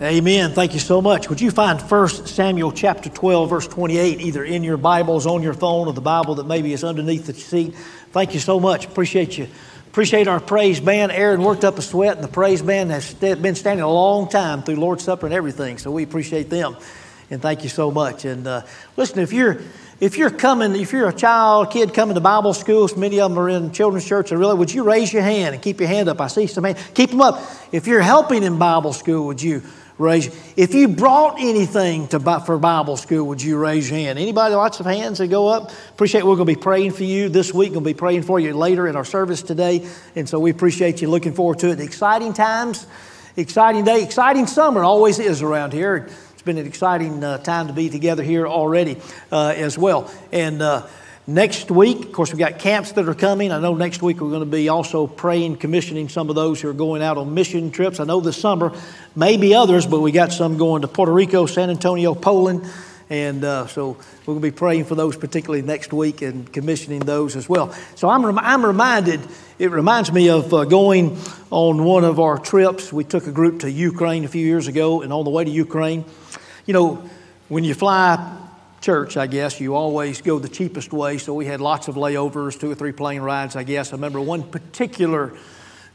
Amen. Thank you so much. Would you find 1 Samuel chapter 12, verse 28, either in your Bibles, on your phone, or the Bible that maybe is underneath the seat? Thank you so much. Appreciate you. Appreciate our praise band. Aaron worked up a sweat, and the praise band has been standing a long time through Lord's Supper and everything, so we appreciate them. And thank you so much. And uh, listen, if you're if you're coming, if you're a child, kid coming to Bible schools, many of them are in children's church, really, would you raise your hand and keep your hand up? I see some hands. Keep them up. If you're helping in Bible school, would you raise? If you brought anything to, for Bible school, would you raise your hand? Anybody? Lots of hands that go up. Appreciate. We're going to be praying for you this week. Going to be praying for you later in our service today, and so we appreciate you. Looking forward to it. Exciting times, exciting day, exciting summer. Always is around here It's been an exciting uh, time to be together here already uh, as well. And uh, next week, of course, we've got camps that are coming. I know next week we're going to be also praying, commissioning some of those who are going out on mission trips. I know this summer, maybe others, but we got some going to Puerto Rico, San Antonio, Poland. And uh, so we're going to be praying for those particularly next week and commissioning those as well. So I'm, rem- I'm reminded, it reminds me of uh, going on one of our trips. We took a group to Ukraine a few years ago, and on the way to Ukraine, you know, when you fly church, I guess, you always go the cheapest way. So we had lots of layovers, two or three plane rides, I guess. I remember one particular,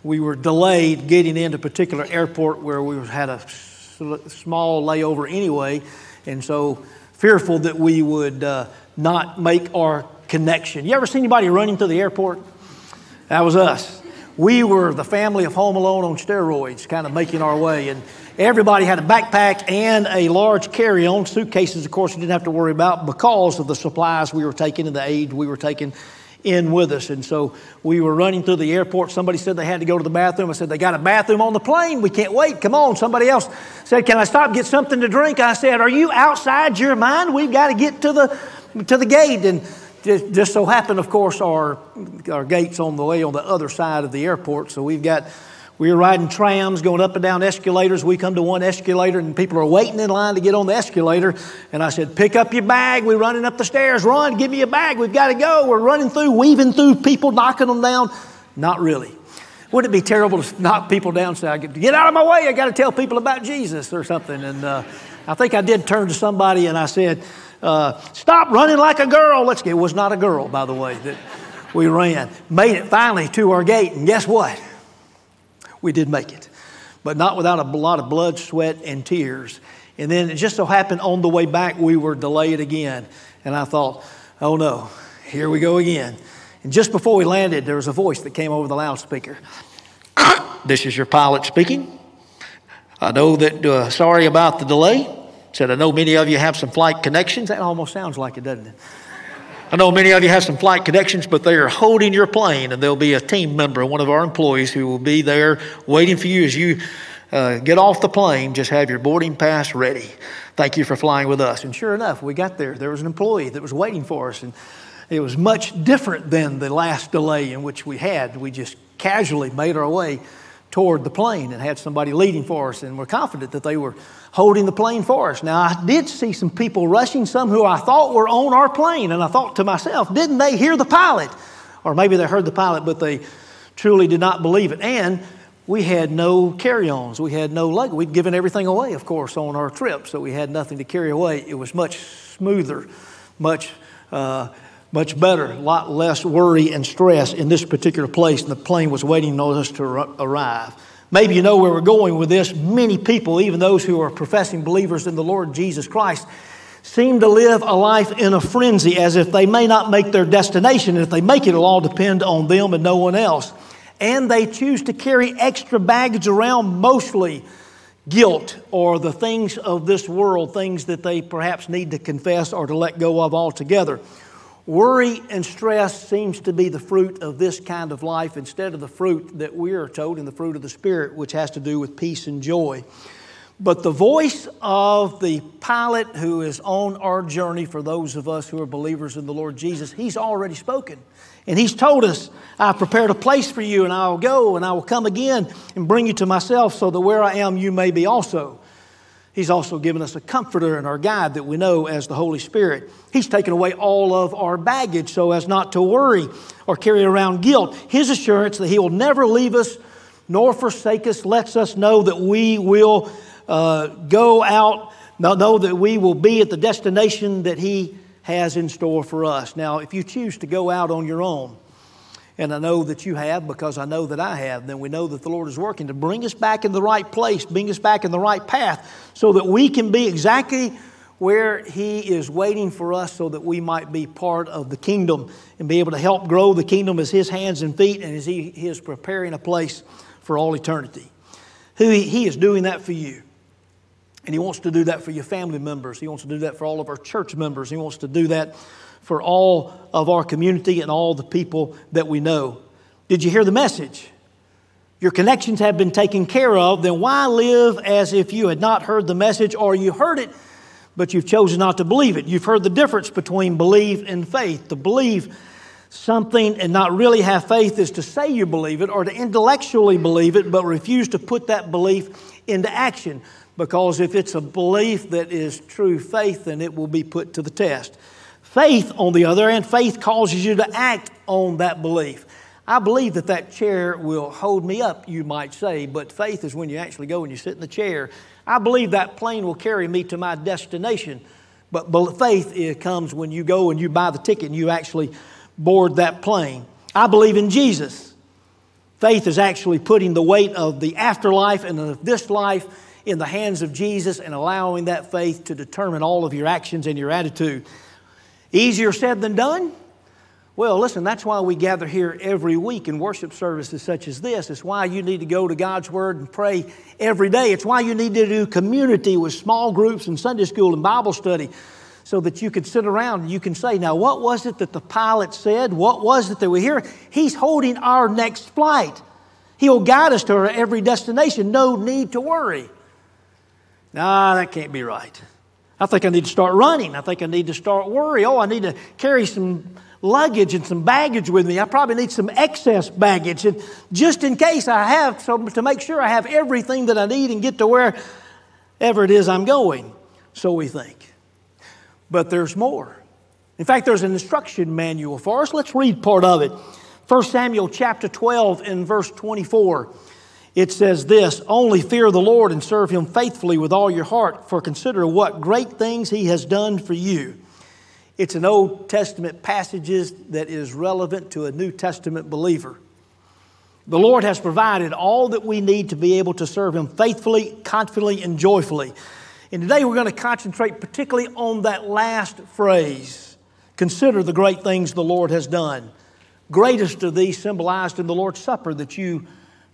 we were delayed getting into a particular airport where we had a small layover anyway. And so fearful that we would uh, not make our connection. You ever see anybody running through the airport? That was us. We were the family of Home Alone on steroids, kind of making our way. And Everybody had a backpack and a large carry on. Suitcases, of course, you didn't have to worry about because of the supplies we were taking and the aid we were taking in with us. And so we were running through the airport. Somebody said they had to go to the bathroom. I said, They got a bathroom on the plane. We can't wait. Come on. Somebody else said, Can I stop get something to drink? I said, Are you outside your mind? We've got to get to the, to the gate. And just, just so happened, of course, our, our gate's on the way on the other side of the airport. So we've got we were riding trams, going up and down escalators. We come to one escalator, and people are waiting in line to get on the escalator. And I said, Pick up your bag. We're running up the stairs. Run, give me a bag. We've got to go. We're running through, weaving through people, knocking them down. Not really. Wouldn't it be terrible to knock people down say, I Get out of my way. I got to tell people about Jesus or something. And uh, I think I did turn to somebody and I said, uh, Stop running like a girl. Let's get, it was not a girl, by the way, that we ran. Made it finally to our gate. And guess what? We did make it, but not without a lot of blood, sweat, and tears. And then it just so happened on the way back, we were delayed again. And I thought, oh no, here we go again. And just before we landed, there was a voice that came over the loudspeaker. this is your pilot speaking. I know that, uh, sorry about the delay. Said, I know many of you have some flight connections. That almost sounds like it, doesn't it? I know many of you have some flight connections, but they are holding your plane, and there'll be a team member, one of our employees, who will be there waiting for you as you uh, get off the plane. Just have your boarding pass ready. Thank you for flying with us. And sure enough, we got there. There was an employee that was waiting for us, and it was much different than the last delay in which we had. We just casually made our way toward the plane and had somebody leading for us, and we're confident that they were holding the plane for us. Now, I did see some people rushing, some who I thought were on our plane, and I thought to myself, didn't they hear the pilot? Or maybe they heard the pilot, but they truly did not believe it. And we had no carry ons, we had no luggage. We'd given everything away, of course, on our trip, so we had nothing to carry away. It was much smoother, much. Uh, much better, a lot less worry and stress in this particular place, and the plane was waiting on us to arrive. Maybe you know where we're going with this. Many people, even those who are professing believers in the Lord Jesus Christ, seem to live a life in a frenzy as if they may not make their destination. If they make it, it'll all depend on them and no one else. And they choose to carry extra baggage around, mostly guilt or the things of this world, things that they perhaps need to confess or to let go of altogether. Worry and stress seems to be the fruit of this kind of life instead of the fruit that we are told in the fruit of the Spirit, which has to do with peace and joy. But the voice of the pilot who is on our journey for those of us who are believers in the Lord Jesus, he's already spoken. And he's told us, I've prepared a place for you, and I'll go and I will come again and bring you to myself so that where I am, you may be also. He's also given us a comforter and our guide that we know as the Holy Spirit. He's taken away all of our baggage so as not to worry or carry around guilt. His assurance that He will never leave us nor forsake us lets us know that we will uh, go out, know that we will be at the destination that He has in store for us. Now, if you choose to go out on your own, and I know that you have because I know that I have, then we know that the Lord is working to bring us back in the right place, bring us back in the right path, so that we can be exactly where He is waiting for us so that we might be part of the kingdom and be able to help grow the kingdom as His hands and feet and as He, is preparing a place for all eternity. He is doing that for you. And He wants to do that for your family members. He wants to do that for all of our church members. He wants to do that for all of our community and all the people that we know. Did you hear the message? Your connections have been taken care of, then why live as if you had not heard the message or you heard it, but you've chosen not to believe it? You've heard the difference between believe and faith. To believe something and not really have faith is to say you believe it or to intellectually believe it, but refuse to put that belief into action. Because if it's a belief that is true faith, then it will be put to the test. Faith, on the other hand, faith causes you to act on that belief. I believe that that chair will hold me up, you might say, but faith is when you actually go and you sit in the chair. I believe that plane will carry me to my destination, but faith it comes when you go and you buy the ticket and you actually board that plane. I believe in Jesus. Faith is actually putting the weight of the afterlife and of this life in the hands of Jesus and allowing that faith to determine all of your actions and your attitude. Easier said than done? Well, listen, that's why we gather here every week in worship services such as this. It's why you need to go to God's Word and pray every day. It's why you need to do community with small groups and Sunday school and Bible study so that you can sit around and you can say, Now, what was it that the pilot said? What was it that we hear? He's holding our next flight. He'll guide us to our every destination. No need to worry. Nah, that can't be right. I think I need to start running. I think I need to start worry. Oh, I need to carry some luggage and some baggage with me. I probably need some excess baggage. And just in case I have, so to make sure I have everything that I need and get to wherever it is I'm going. So we think. But there's more. In fact, there's an instruction manual for us. Let's read part of it. 1 Samuel chapter 12 and verse 24 it says this Only fear the Lord and serve him faithfully with all your heart, for consider what great things he has done for you. It's an Old Testament passage that is relevant to a New Testament believer. The Lord has provided all that we need to be able to serve Him faithfully, confidently, and joyfully. And today we're going to concentrate particularly on that last phrase consider the great things the Lord has done. Greatest of these symbolized in the Lord's Supper that you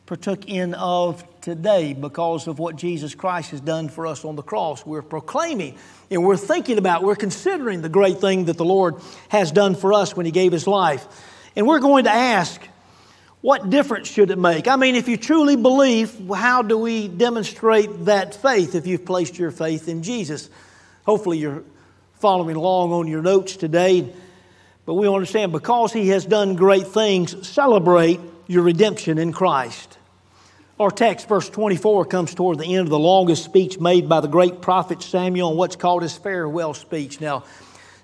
partook in of today because of what Jesus Christ has done for us on the cross. We're proclaiming and we're thinking about, we're considering the great thing that the Lord has done for us when He gave His life. And we're going to ask, what difference should it make? I mean, if you truly believe, how do we demonstrate that faith if you've placed your faith in Jesus? Hopefully, you're following along on your notes today. But we understand because He has done great things, celebrate your redemption in Christ. Our text, verse 24, comes toward the end of the longest speech made by the great prophet Samuel in what's called his farewell speech. Now,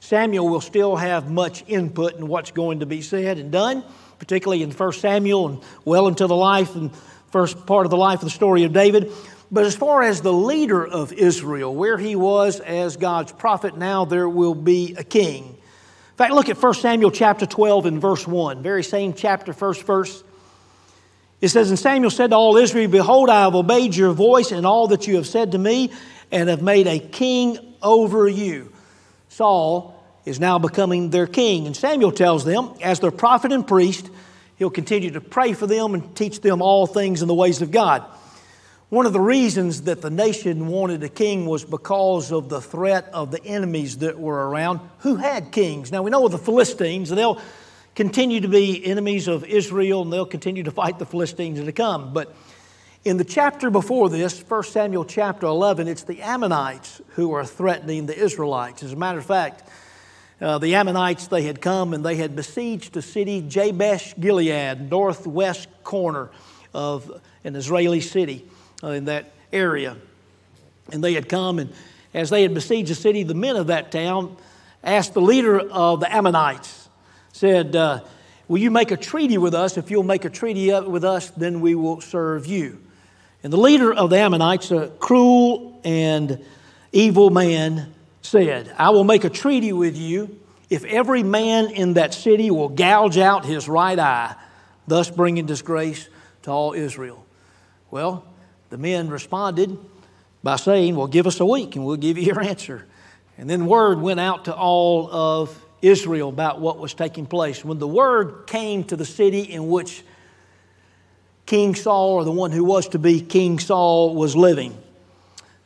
Samuel will still have much input in what's going to be said and done, particularly in 1 Samuel and well into the life and first part of the life of the story of David. But as far as the leader of Israel, where he was as God's prophet, now there will be a king. In fact, look at 1 Samuel chapter 12 and verse 1, very same chapter, first verse. It says, And Samuel said to all Israel, Behold, I have obeyed your voice and all that you have said to me, and have made a king over you. Saul is now becoming their king. And Samuel tells them, as their prophet and priest, he'll continue to pray for them and teach them all things in the ways of God. One of the reasons that the nation wanted a king was because of the threat of the enemies that were around who had kings. Now we know of the Philistines, and they'll continue to be enemies of Israel and they'll continue to fight the Philistines to come. But in the chapter before this, 1 Samuel chapter 11, it's the Ammonites who are threatening the Israelites. As a matter of fact, uh, the Ammonites, they had come and they had besieged the city Jabesh Gilead, northwest corner of an Israeli city uh, in that area. And they had come, and as they had besieged the city, the men of that town asked the leader of the Ammonites, said, uh, Will you make a treaty with us? If you'll make a treaty with us, then we will serve you. And the leader of the Ammonites, a cruel and evil man said, I will make a treaty with you if every man in that city will gouge out his right eye, thus bringing disgrace to all Israel. Well, the men responded by saying, Well, give us a week and we'll give you your answer. And then word went out to all of Israel about what was taking place. When the word came to the city in which King Saul, or the one who was to be King Saul, was living,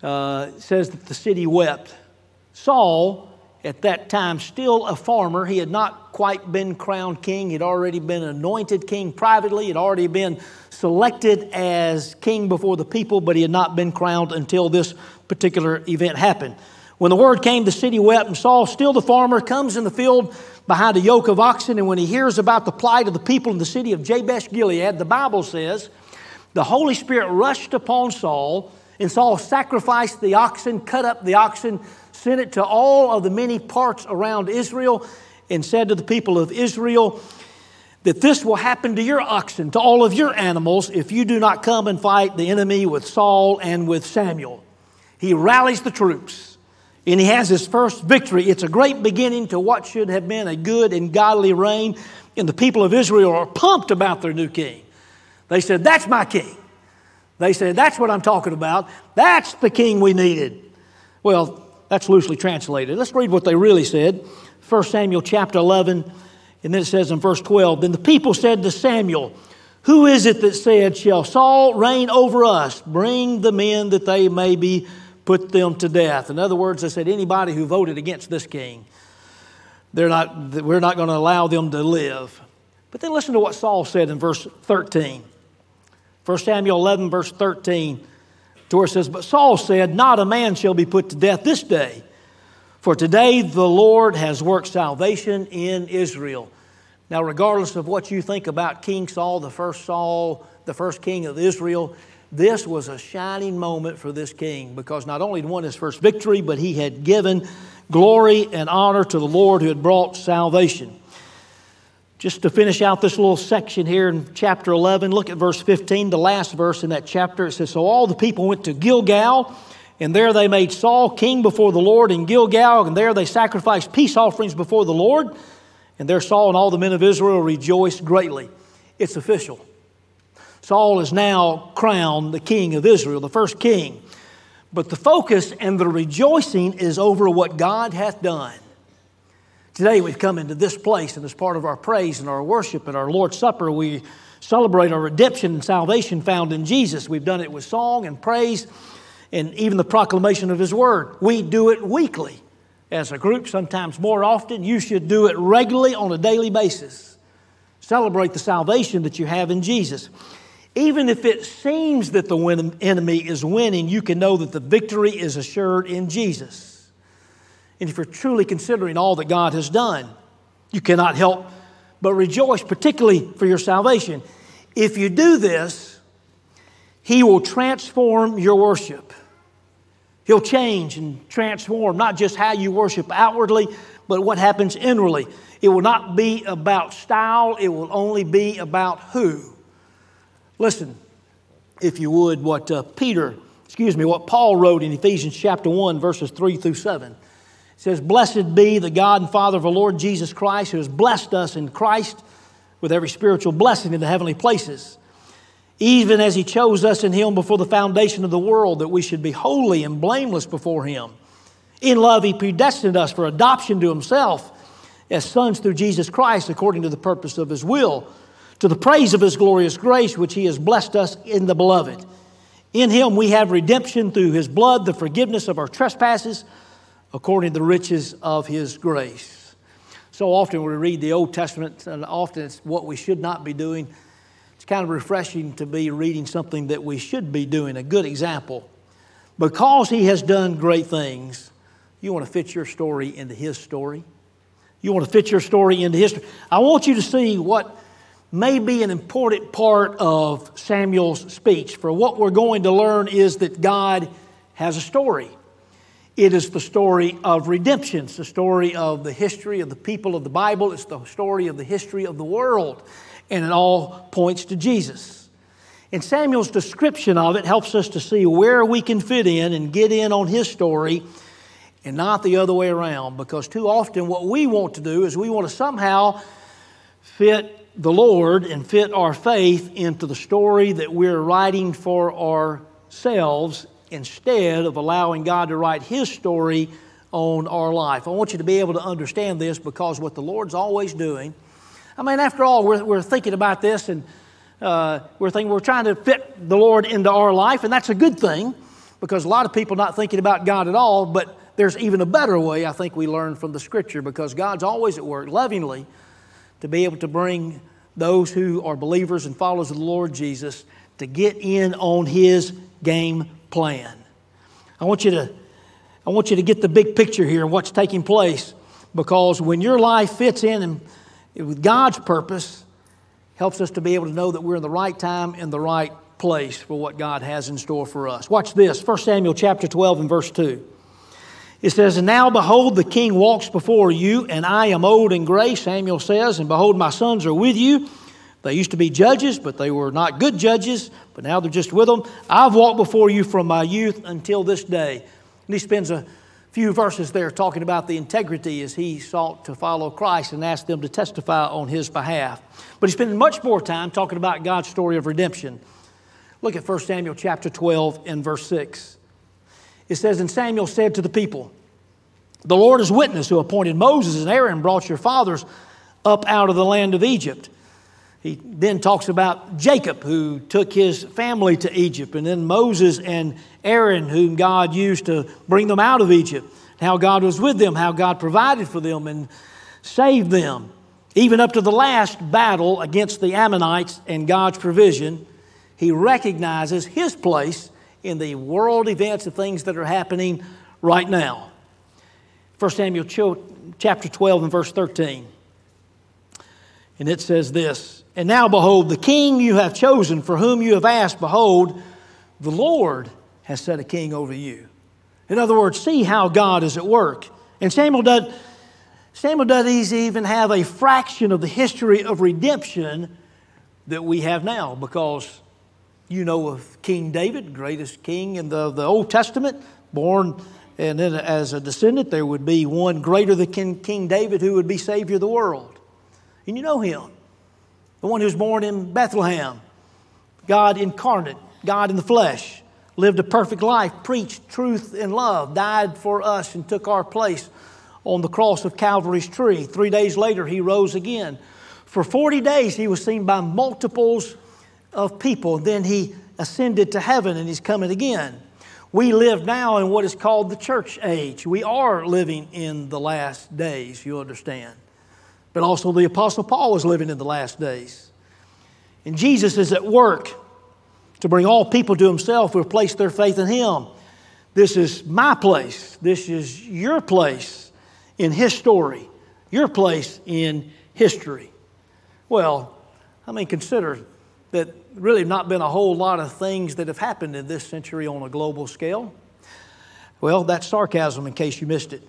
uh, says that the city wept. Saul, at that time, still a farmer, he had not quite been crowned king. He'd already been anointed king privately, he'd already been selected as king before the people, but he had not been crowned until this particular event happened. When the word came, the city wept, and Saul, still the farmer, comes in the field behind a yoke of oxen. And when he hears about the plight of the people in the city of Jabesh Gilead, the Bible says, the Holy Spirit rushed upon Saul, and Saul sacrificed the oxen, cut up the oxen, sent it to all of the many parts around Israel, and said to the people of Israel, that this will happen to your oxen, to all of your animals, if you do not come and fight the enemy with Saul and with Samuel. He rallies the troops and he has his first victory. It's a great beginning to what should have been a good and godly reign. And the people of Israel are pumped about their new king. They said, That's my king. They said, That's what I'm talking about. That's the king we needed. Well, that's loosely translated. Let's read what they really said. 1 Samuel chapter 11, and then it says in verse 12 Then the people said to Samuel, Who is it that said, Shall Saul reign over us? Bring the men that they may be put them to death. In other words, they said anybody who voted against this king, they're not, we're not going to allow them to live. But then listen to what Saul said in verse 13. 1 Samuel 11, verse 13, to says, But Saul said, Not a man shall be put to death this day, for today the Lord has worked salvation in Israel. Now, regardless of what you think about King Saul, the first Saul, the first king of Israel, this was a shining moment for this king because not only had won his first victory, but he had given glory and honor to the Lord who had brought salvation. Just to finish out this little section here in chapter 11, look at verse 15, the last verse in that chapter. It says, So all the people went to Gilgal, and there they made Saul king before the Lord in Gilgal, and there they sacrificed peace offerings before the Lord. And there Saul and all the men of Israel rejoiced greatly. It's official. Saul is now crowned the king of Israel, the first king. But the focus and the rejoicing is over what God hath done. Today we've come into this place, and as part of our praise and our worship and our Lord's Supper, we celebrate our redemption and salvation found in Jesus. We've done it with song and praise and even the proclamation of His Word. We do it weekly as a group, sometimes more often. You should do it regularly on a daily basis. Celebrate the salvation that you have in Jesus. Even if it seems that the enemy is winning, you can know that the victory is assured in Jesus. And if you're truly considering all that God has done, you cannot help but rejoice, particularly for your salvation. If you do this, He will transform your worship. He'll change and transform not just how you worship outwardly, but what happens inwardly. It will not be about style, it will only be about who. Listen, if you would, what uh, Peter, excuse me, what Paul wrote in Ephesians chapter 1, verses 3 through 7. It says, Blessed be the God and Father of our Lord Jesus Christ, who has blessed us in Christ with every spiritual blessing in the heavenly places, even as he chose us in him before the foundation of the world, that we should be holy and blameless before him. In love, he predestined us for adoption to himself as sons through Jesus Christ, according to the purpose of his will to the praise of his glorious grace, which he has blessed us in the beloved. In him we have redemption through his blood, the forgiveness of our trespasses, according to the riches of his grace. So often we read the Old Testament, and often it's what we should not be doing. It's kind of refreshing to be reading something that we should be doing, a good example. Because he has done great things, you want to fit your story into his story. You want to fit your story into history. I want you to see what may be an important part of Samuel's speech. For what we're going to learn is that God has a story. It is the story of redemption. It's the story of the history of the people of the Bible. It's the story of the history of the world. And it all points to Jesus. And Samuel's description of it helps us to see where we can fit in and get in on his story and not the other way around. Because too often, what we want to do is we want to somehow fit the Lord and fit our faith into the story that we're writing for ourselves instead of allowing God to write His story on our life. I want you to be able to understand this because what the Lord's always doing, I mean, after all, we're, we're thinking about this and uh, we're thinking we're trying to fit the Lord into our life, and that's a good thing because a lot of people not thinking about God at all, but there's even a better way I think we learn from the scripture because God's always at work lovingly to be able to bring those who are believers and followers of the Lord Jesus to get in on his game plan. I want you to I want you to get the big picture here and what's taking place because when your life fits in and with God's purpose helps us to be able to know that we're in the right time in the right place for what God has in store for us. Watch this, 1 Samuel chapter 12 and verse 2. It says, now behold, the king walks before you, and I am old and gray, Samuel says, and behold, my sons are with you. They used to be judges, but they were not good judges, but now they're just with them. I've walked before you from my youth until this day. And he spends a few verses there talking about the integrity as he sought to follow Christ and asked them to testify on his behalf. But he's spending much more time talking about God's story of redemption. Look at 1 Samuel chapter 12 and verse 6. It says, And Samuel said to the people, The Lord is witness who appointed Moses and Aaron brought your fathers up out of the land of Egypt. He then talks about Jacob, who took his family to Egypt, and then Moses and Aaron, whom God used to bring them out of Egypt, how God was with them, how God provided for them and saved them, even up to the last battle against the Ammonites and God's provision. He recognizes his place in the world events and things that are happening right now. 1 Samuel chapter 12 and verse 13. And it says this And now, behold, the king you have chosen, for whom you have asked, behold, the Lord has set a king over you. In other words, see how God is at work. And Samuel does, Samuel doesn't even have a fraction of the history of redemption that we have now because you know of King David, greatest king in the, the Old Testament, born, and then as a descendant, there would be one greater than King, King David who would be Savior of the world. And you know him, the one who was born in Bethlehem, God incarnate, God in the flesh, lived a perfect life, preached truth and love, died for us, and took our place on the cross of Calvary's tree. Three days later, he rose again. For 40 days, he was seen by multiples of people. Then he ascended to heaven and he's coming again. We live now in what is called the church age. We are living in the last days, you understand. But also, the Apostle Paul was living in the last days. And Jesus is at work to bring all people to himself who have placed their faith in him. This is my place. This is your place in his story, your place in history. Well, I mean, consider that really have not been a whole lot of things that have happened in this century on a global scale. Well, that's sarcasm in case you missed it.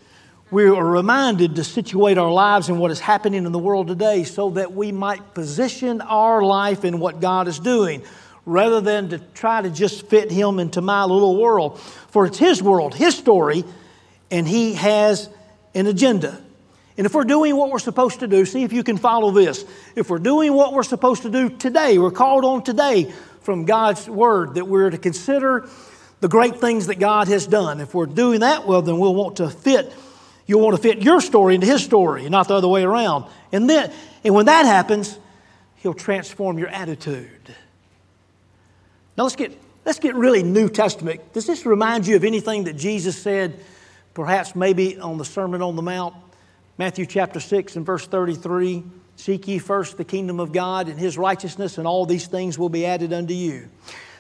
We are reminded to situate our lives in what is happening in the world today so that we might position our life in what God is doing rather than to try to just fit Him into my little world. For it's His world, His story, and He has an agenda. And if we're doing what we're supposed to do, see if you can follow this. If we're doing what we're supposed to do today, we're called on today from God's Word that we're to consider the great things that God has done. If we're doing that, well, then we'll want to fit, you'll want to fit your story into His story, not the other way around. And then, and when that happens, He'll transform your attitude. Now let's get let's get really New Testament. Does this remind you of anything that Jesus said, perhaps maybe on the Sermon on the Mount? Matthew chapter 6 and verse 33 Seek ye first the kingdom of God and his righteousness, and all these things will be added unto you.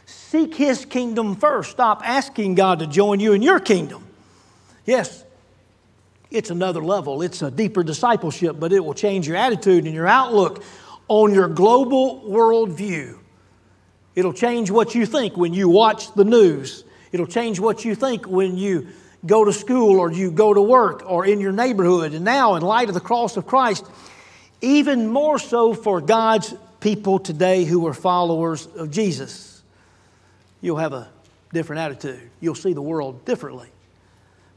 Seek his kingdom first. Stop asking God to join you in your kingdom. Yes, it's another level, it's a deeper discipleship, but it will change your attitude and your outlook on your global worldview. It'll change what you think when you watch the news. It'll change what you think when you go to school or you go to work or in your neighborhood. And now, in light of the cross of Christ, even more so for God's people today who are followers of Jesus, you'll have a different attitude. You'll see the world differently.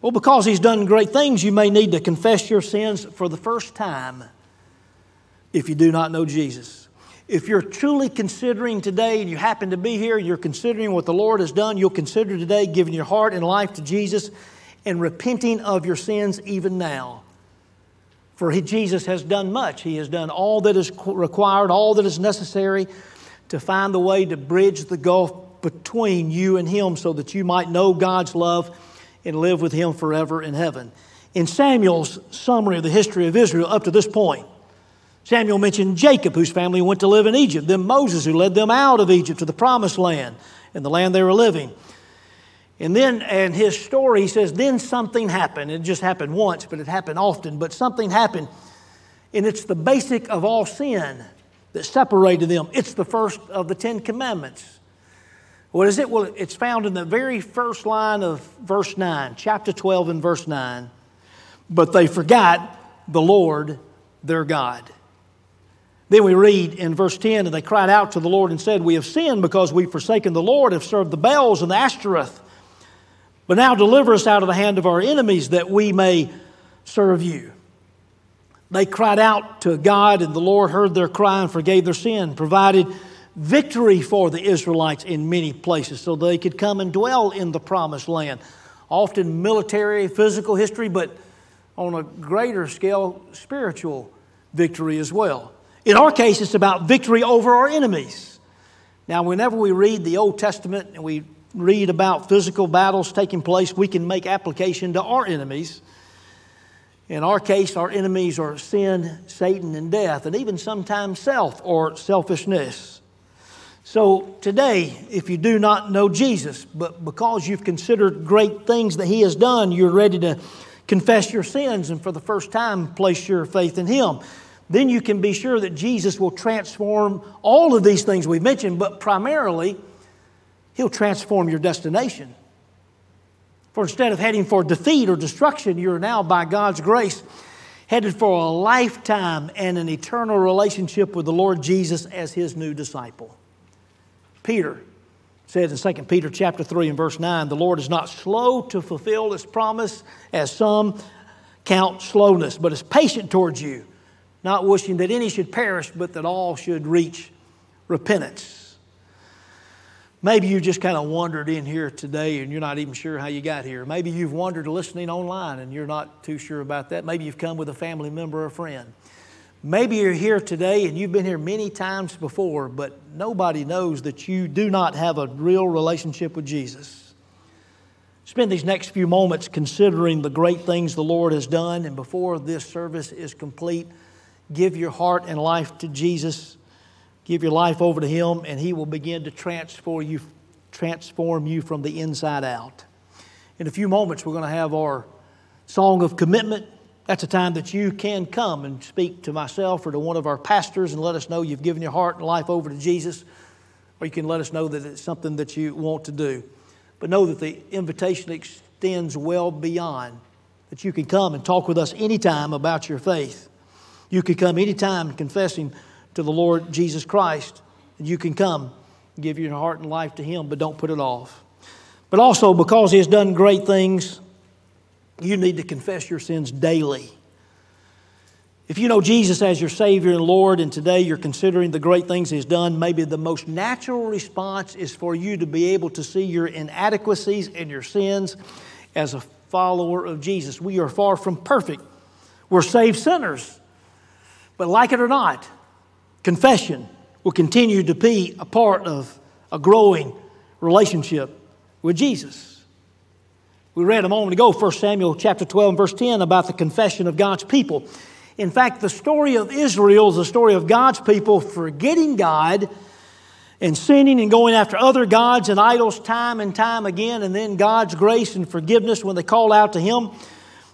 Well, because He's done great things, you may need to confess your sins for the first time if you do not know Jesus. If you're truly considering today and you happen to be here, you're considering what the Lord has done, you'll consider today giving your heart and life to Jesus and repenting of your sins even now. For he, Jesus has done much. He has done all that is required, all that is necessary to find the way to bridge the gulf between you and him so that you might know God's love and live with him forever in heaven. In Samuel's summary of the history of Israel up to this point, Samuel mentioned Jacob, whose family went to live in Egypt, then Moses, who led them out of Egypt to the promised land and the land they were living. And then, and his story, he says, then something happened. It just happened once, but it happened often. But something happened, and it's the basic of all sin that separated them. It's the first of the Ten Commandments. What is it? Well, it's found in the very first line of verse 9, chapter 12 and verse 9. But they forgot the Lord their God. Then we read in verse 10, and they cried out to the Lord and said, We have sinned because we've forsaken the Lord, have served the Baals and the Ashtoreth. But now deliver us out of the hand of our enemies that we may serve you. They cried out to God, and the Lord heard their cry and forgave their sin, provided victory for the Israelites in many places so they could come and dwell in the promised land. Often military, physical history, but on a greater scale, spiritual victory as well. In our case, it's about victory over our enemies. Now, whenever we read the Old Testament and we read about physical battles taking place, we can make application to our enemies. In our case, our enemies are sin, Satan, and death, and even sometimes self or selfishness. So today, if you do not know Jesus, but because you've considered great things that He has done, you're ready to confess your sins and for the first time place your faith in Him then you can be sure that Jesus will transform all of these things we've mentioned, but primarily, He'll transform your destination. For instead of heading for defeat or destruction, you're now, by God's grace, headed for a lifetime and an eternal relationship with the Lord Jesus as His new disciple. Peter said in 2 Peter chapter 3 and verse 9, the Lord is not slow to fulfill his promise, as some count slowness, but is patient towards you not wishing that any should perish, but that all should reach repentance. Maybe you just kind of wandered in here today and you're not even sure how you got here. Maybe you've wandered listening online and you're not too sure about that. Maybe you've come with a family member or a friend. Maybe you're here today and you've been here many times before, but nobody knows that you do not have a real relationship with Jesus. Spend these next few moments considering the great things the Lord has done, and before this service is complete, give your heart and life to Jesus, give your life over to Him, and He will begin to transform you, transform you from the inside out. In a few moments, we're going to have our song of commitment. That's a time that you can come and speak to myself or to one of our pastors and let us know you've given your heart and life over to Jesus, or you can let us know that it's something that you want to do. But know that the invitation extends well beyond that you can come and talk with us anytime about your faith. You can come anytime confessing to the Lord Jesus Christ. And you can come, give your heart and life to Him, but don't put it off. But also, because He has done great things, you need to confess your sins daily. If you know Jesus as your Savior and Lord, and today you're considering the great things He's done, maybe the most natural response is for you to be able to see your inadequacies and your sins as a follower of Jesus. We are far from perfect, we're saved sinners. But like it or not, confession will continue to be a part of a growing relationship with Jesus. We read a moment ago, 1 Samuel chapter 12 and verse 10, about the confession of God's people. In fact, the story of Israel is the story of God's people forgetting God and sinning and going after other gods and idols time and time again, and then God's grace and forgiveness when they call out to Him.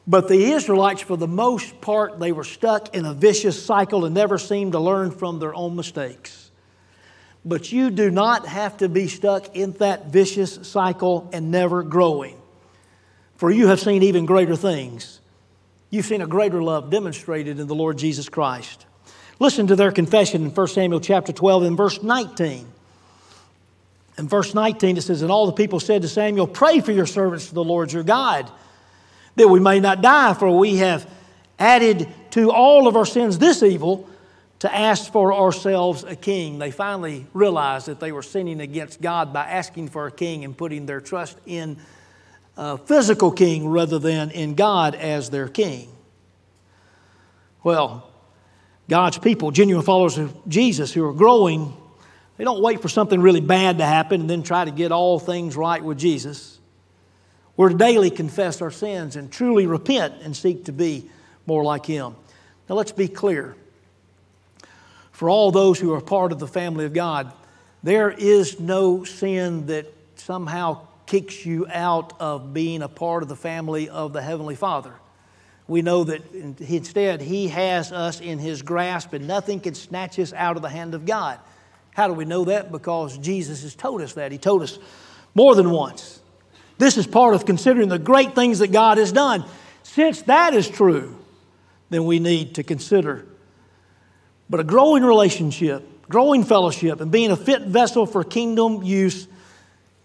But the Israelites, for the most part, they were stuck in a vicious cycle and never seemed to learn from their own mistakes. But you do not have to be stuck in that vicious cycle and never growing. For you have seen even greater things. You've seen a greater love demonstrated in the Lord Jesus Christ. Listen to their confession in 1 Samuel chapter 12 and verse 19. In verse 19, it says, And all the people said to Samuel, Pray for your servants to the Lord your God, that we may not die, for we have added to all of our sins this evil to ask for ourselves a king. They finally realized that they were sinning against God by asking for a king and putting their trust in a physical king rather than in God as their king. Well, God's people, genuine followers of Jesus who are growing, they don't wait for something really bad to happen and then try to get all things right with Jesus. We're to daily confess our sins and truly repent and seek to be more like Him. Now, let's be clear. For all those who are part of the family of God, there is no sin that somehow kicks you out of being a part of the family of the Heavenly Father. We know that instead He has us in His grasp and nothing can snatch us out of the hand of God. How do we know that? Because Jesus has told us that. He told us more than once. This is part of considering the great things that God has done. Since that is true, then we need to consider. But a growing relationship, growing fellowship, and being a fit vessel for kingdom use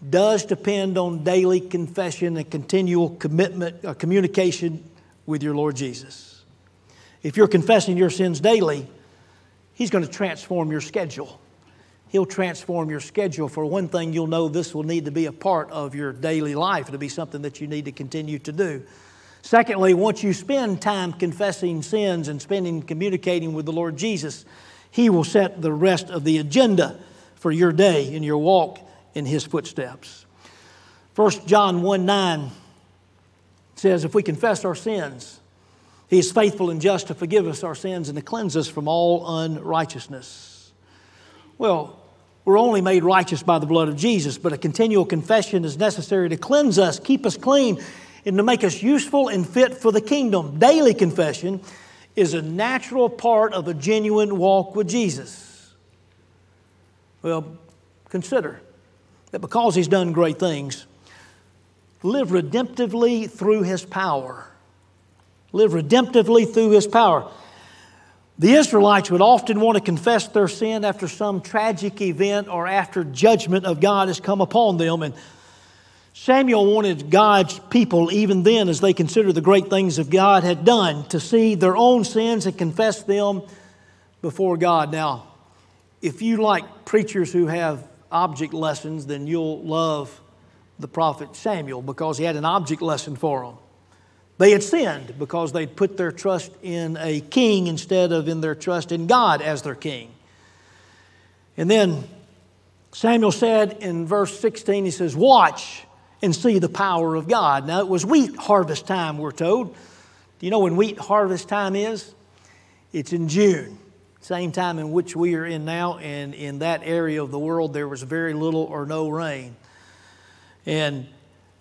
does depend on daily confession and continual commitment, uh, communication with your Lord Jesus. If you're confessing your sins daily, He's going to transform your schedule. He'll transform your schedule. For one thing, you'll know this will need to be a part of your daily life. It'll be something that you need to continue to do. Secondly, once you spend time confessing sins and spending communicating with the Lord Jesus, He will set the rest of the agenda for your day and your walk in his footsteps. 1 John 1 9 says, If we confess our sins, he is faithful and just to forgive us our sins and to cleanse us from all unrighteousness. Well, we're only made righteous by the blood of Jesus, but a continual confession is necessary to cleanse us, keep us clean, and to make us useful and fit for the kingdom. Daily confession is a natural part of a genuine walk with Jesus. Well, consider that because He's done great things, live redemptively through His power. Live redemptively through His power. The Israelites would often want to confess their sin after some tragic event or after judgment of God has come upon them. And Samuel wanted God's people, even then, as they considered the great things that God had done, to see their own sins and confess them before God. Now, if you like preachers who have object lessons, then you'll love the prophet Samuel because he had an object lesson for them. They had sinned because they'd put their trust in a king instead of in their trust in God as their king. And then Samuel said in verse 16, he says, Watch and see the power of God. Now, it was wheat harvest time, we're told. Do you know when wheat harvest time is? It's in June same time in which we are in now, and in that area of the world there was very little or no rain. And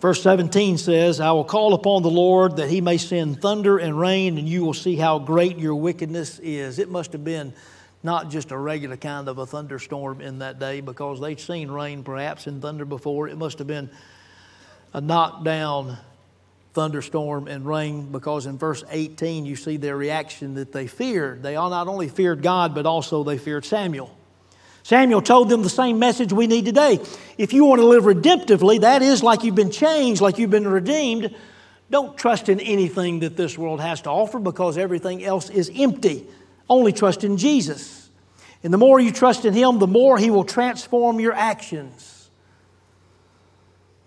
verse 17 says, I will call upon the Lord that he may send thunder and rain, and you will see how great your wickedness is. It must have been not just a regular kind of a thunderstorm in that day because they'd seen rain perhaps and thunder before. It must have been a knockdown thunderstorm and rain because in verse 18 you see their reaction that they feared. They all not only feared God, but also they feared Samuel. Samuel told them the same message we need today. If you want to live redemptively, that is like you've been changed, like you've been redeemed, don't trust in anything that this world has to offer because everything else is empty. Only trust in Jesus. And the more you trust in Him, the more He will transform your actions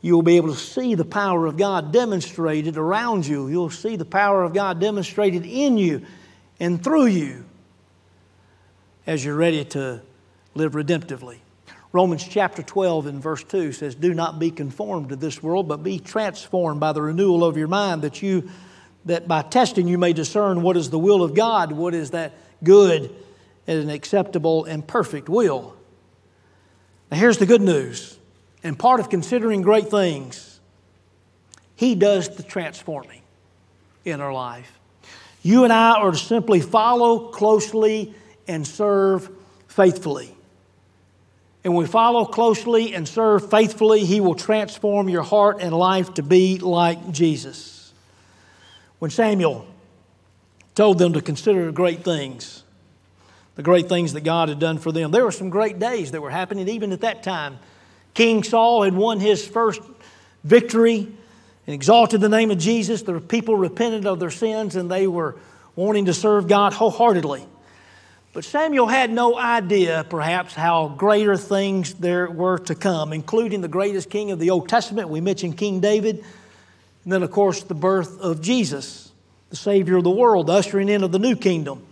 you'll be able to see the power of God demonstrated around you. You'll see the power of God demonstrated in you and through you as you're ready to live redemptively. Romans chapter 12 and verse 2 says, Do not be conformed to this world, but be transformed by the renewal of your mind, that you that by testing you may discern what is the will of God, what is that good and an acceptable and perfect will. Now here's the good news and part of considering great things, He does the transforming in our life. You and I are to simply follow closely and serve faithfully. And we follow closely and serve faithfully, He will transform your heart and life to be like Jesus. When Samuel told them to consider the great things, the great things that God had done for them. There were some great days that were happening even at that time. King Saul had won his first victory and exalted the name of Jesus. The people repented of their sins and they were wanting to serve God wholeheartedly. But Samuel had no idea, perhaps, how greater things there were to come, including the greatest king of the Old Testament. We mentioned King David. And then, of course, the birth of Jesus, the Savior of the world, the ushering in of the new kingdom.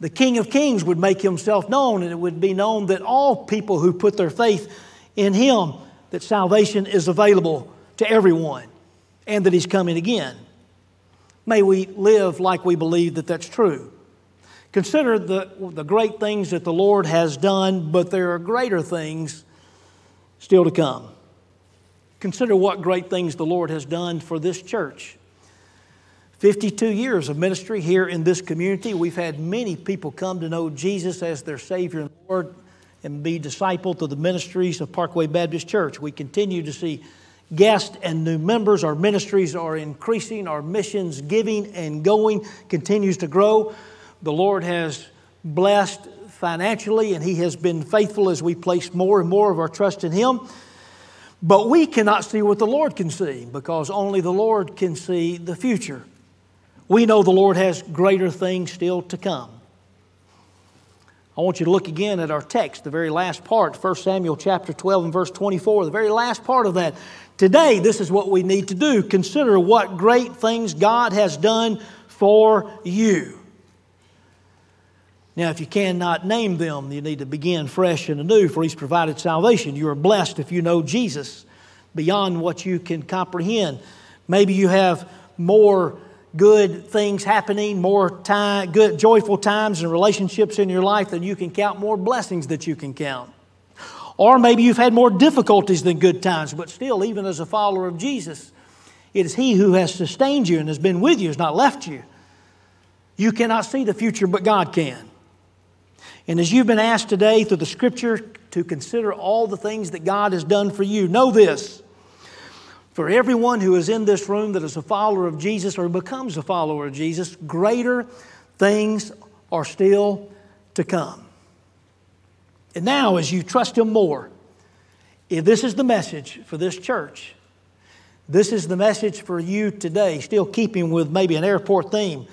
The King of Kings would make himself known, and it would be known that all people who put their faith in him, that salvation is available to everyone and that He's coming again. May we live like we believe that that's true. Consider the, the great things that the Lord has done, but there are greater things still to come. Consider what great things the Lord has done for this church. 52 years of ministry here in this community. We've had many people come to know Jesus as their Savior and Lord and be discipled to the ministries of Parkway Baptist Church. We continue to see guests and new members. Our ministries are increasing. Our missions giving and going continues to grow. The Lord has blessed financially, and He has been faithful as we place more and more of our trust in Him. But we cannot see what the Lord can see because only the Lord can see the future. We know the Lord has greater things still to come. I want you to look again at our text, the very last part, 1 Samuel chapter 12 and verse 24, the very last part of that. Today, this is what we need to do. Consider what great things God has done for you. Now, if you cannot name them, you need to begin fresh and anew, for He's provided salvation. You are blessed if you know Jesus beyond what you can comprehend. Maybe you have more good things happening, more time, good, joyful times and relationships in your life than you can count, more blessings that you can count. Or maybe you've had more difficulties than good times, but still, even as a follower of Jesus, it is He who has sustained you and has been with you, has not left you. You cannot see the future, but God can. And as you've been asked today through the scripture to consider all the things that God has done for you, know this. For everyone who is in this room that is a follower of Jesus or becomes a follower of Jesus, greater things are still to come. And now, as you trust Him more, if this is the message for this church, this is the message for you today, still keeping with maybe an airport theme.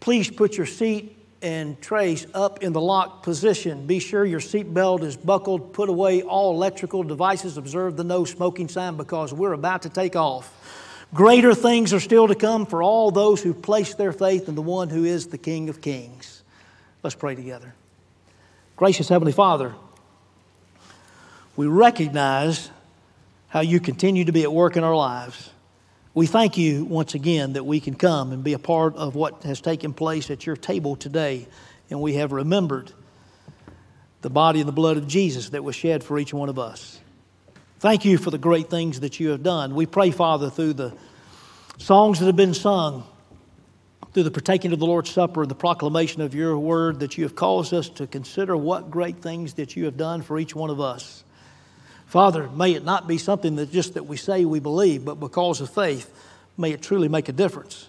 Please put your seat and trays up in the locked position. Be sure your seatbelt is buckled. Put away all electrical devices. Observe the no smoking sign because we're about to take off. Greater things are still to come for all those who place their faith in the one who is the King of Kings. Let's pray together. Gracious Heavenly Father, we recognize how you continue to be at work in our lives. We thank you once again that we can come and be a part of what has taken place at your table today, and we have remembered the body and the blood of Jesus that was shed for each one of us. Thank you for the great things that you have done. We pray, Father, through the songs that have been sung, through the partaking of the Lord's Supper and the proclamation of your word that you have caused us to consider what great things that you have done for each one of us. Father, may it not be something that just that we say we believe, but because of faith, may it truly make a difference.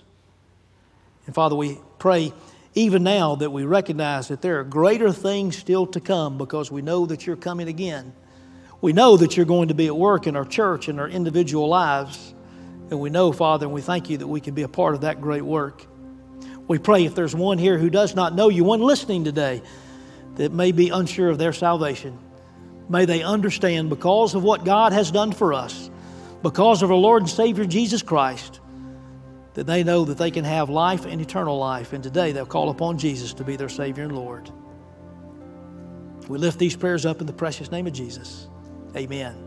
And Father, we pray even now that we recognize that there are greater things still to come because we know that you're coming again. We know that you're going to be at work in our church and our individual lives. And we know, Father, and we thank you that we can be a part of that great work. We pray if there's one here who does not know you, one listening today that may be unsure of their salvation, may they understand because of what God has done for us, because of our Lord and Savior Jesus Christ, that they know that they can have life and eternal life. And today they'll call upon Jesus to be their Savior and Lord. We lift these prayers up in the precious name of Jesus. Amen.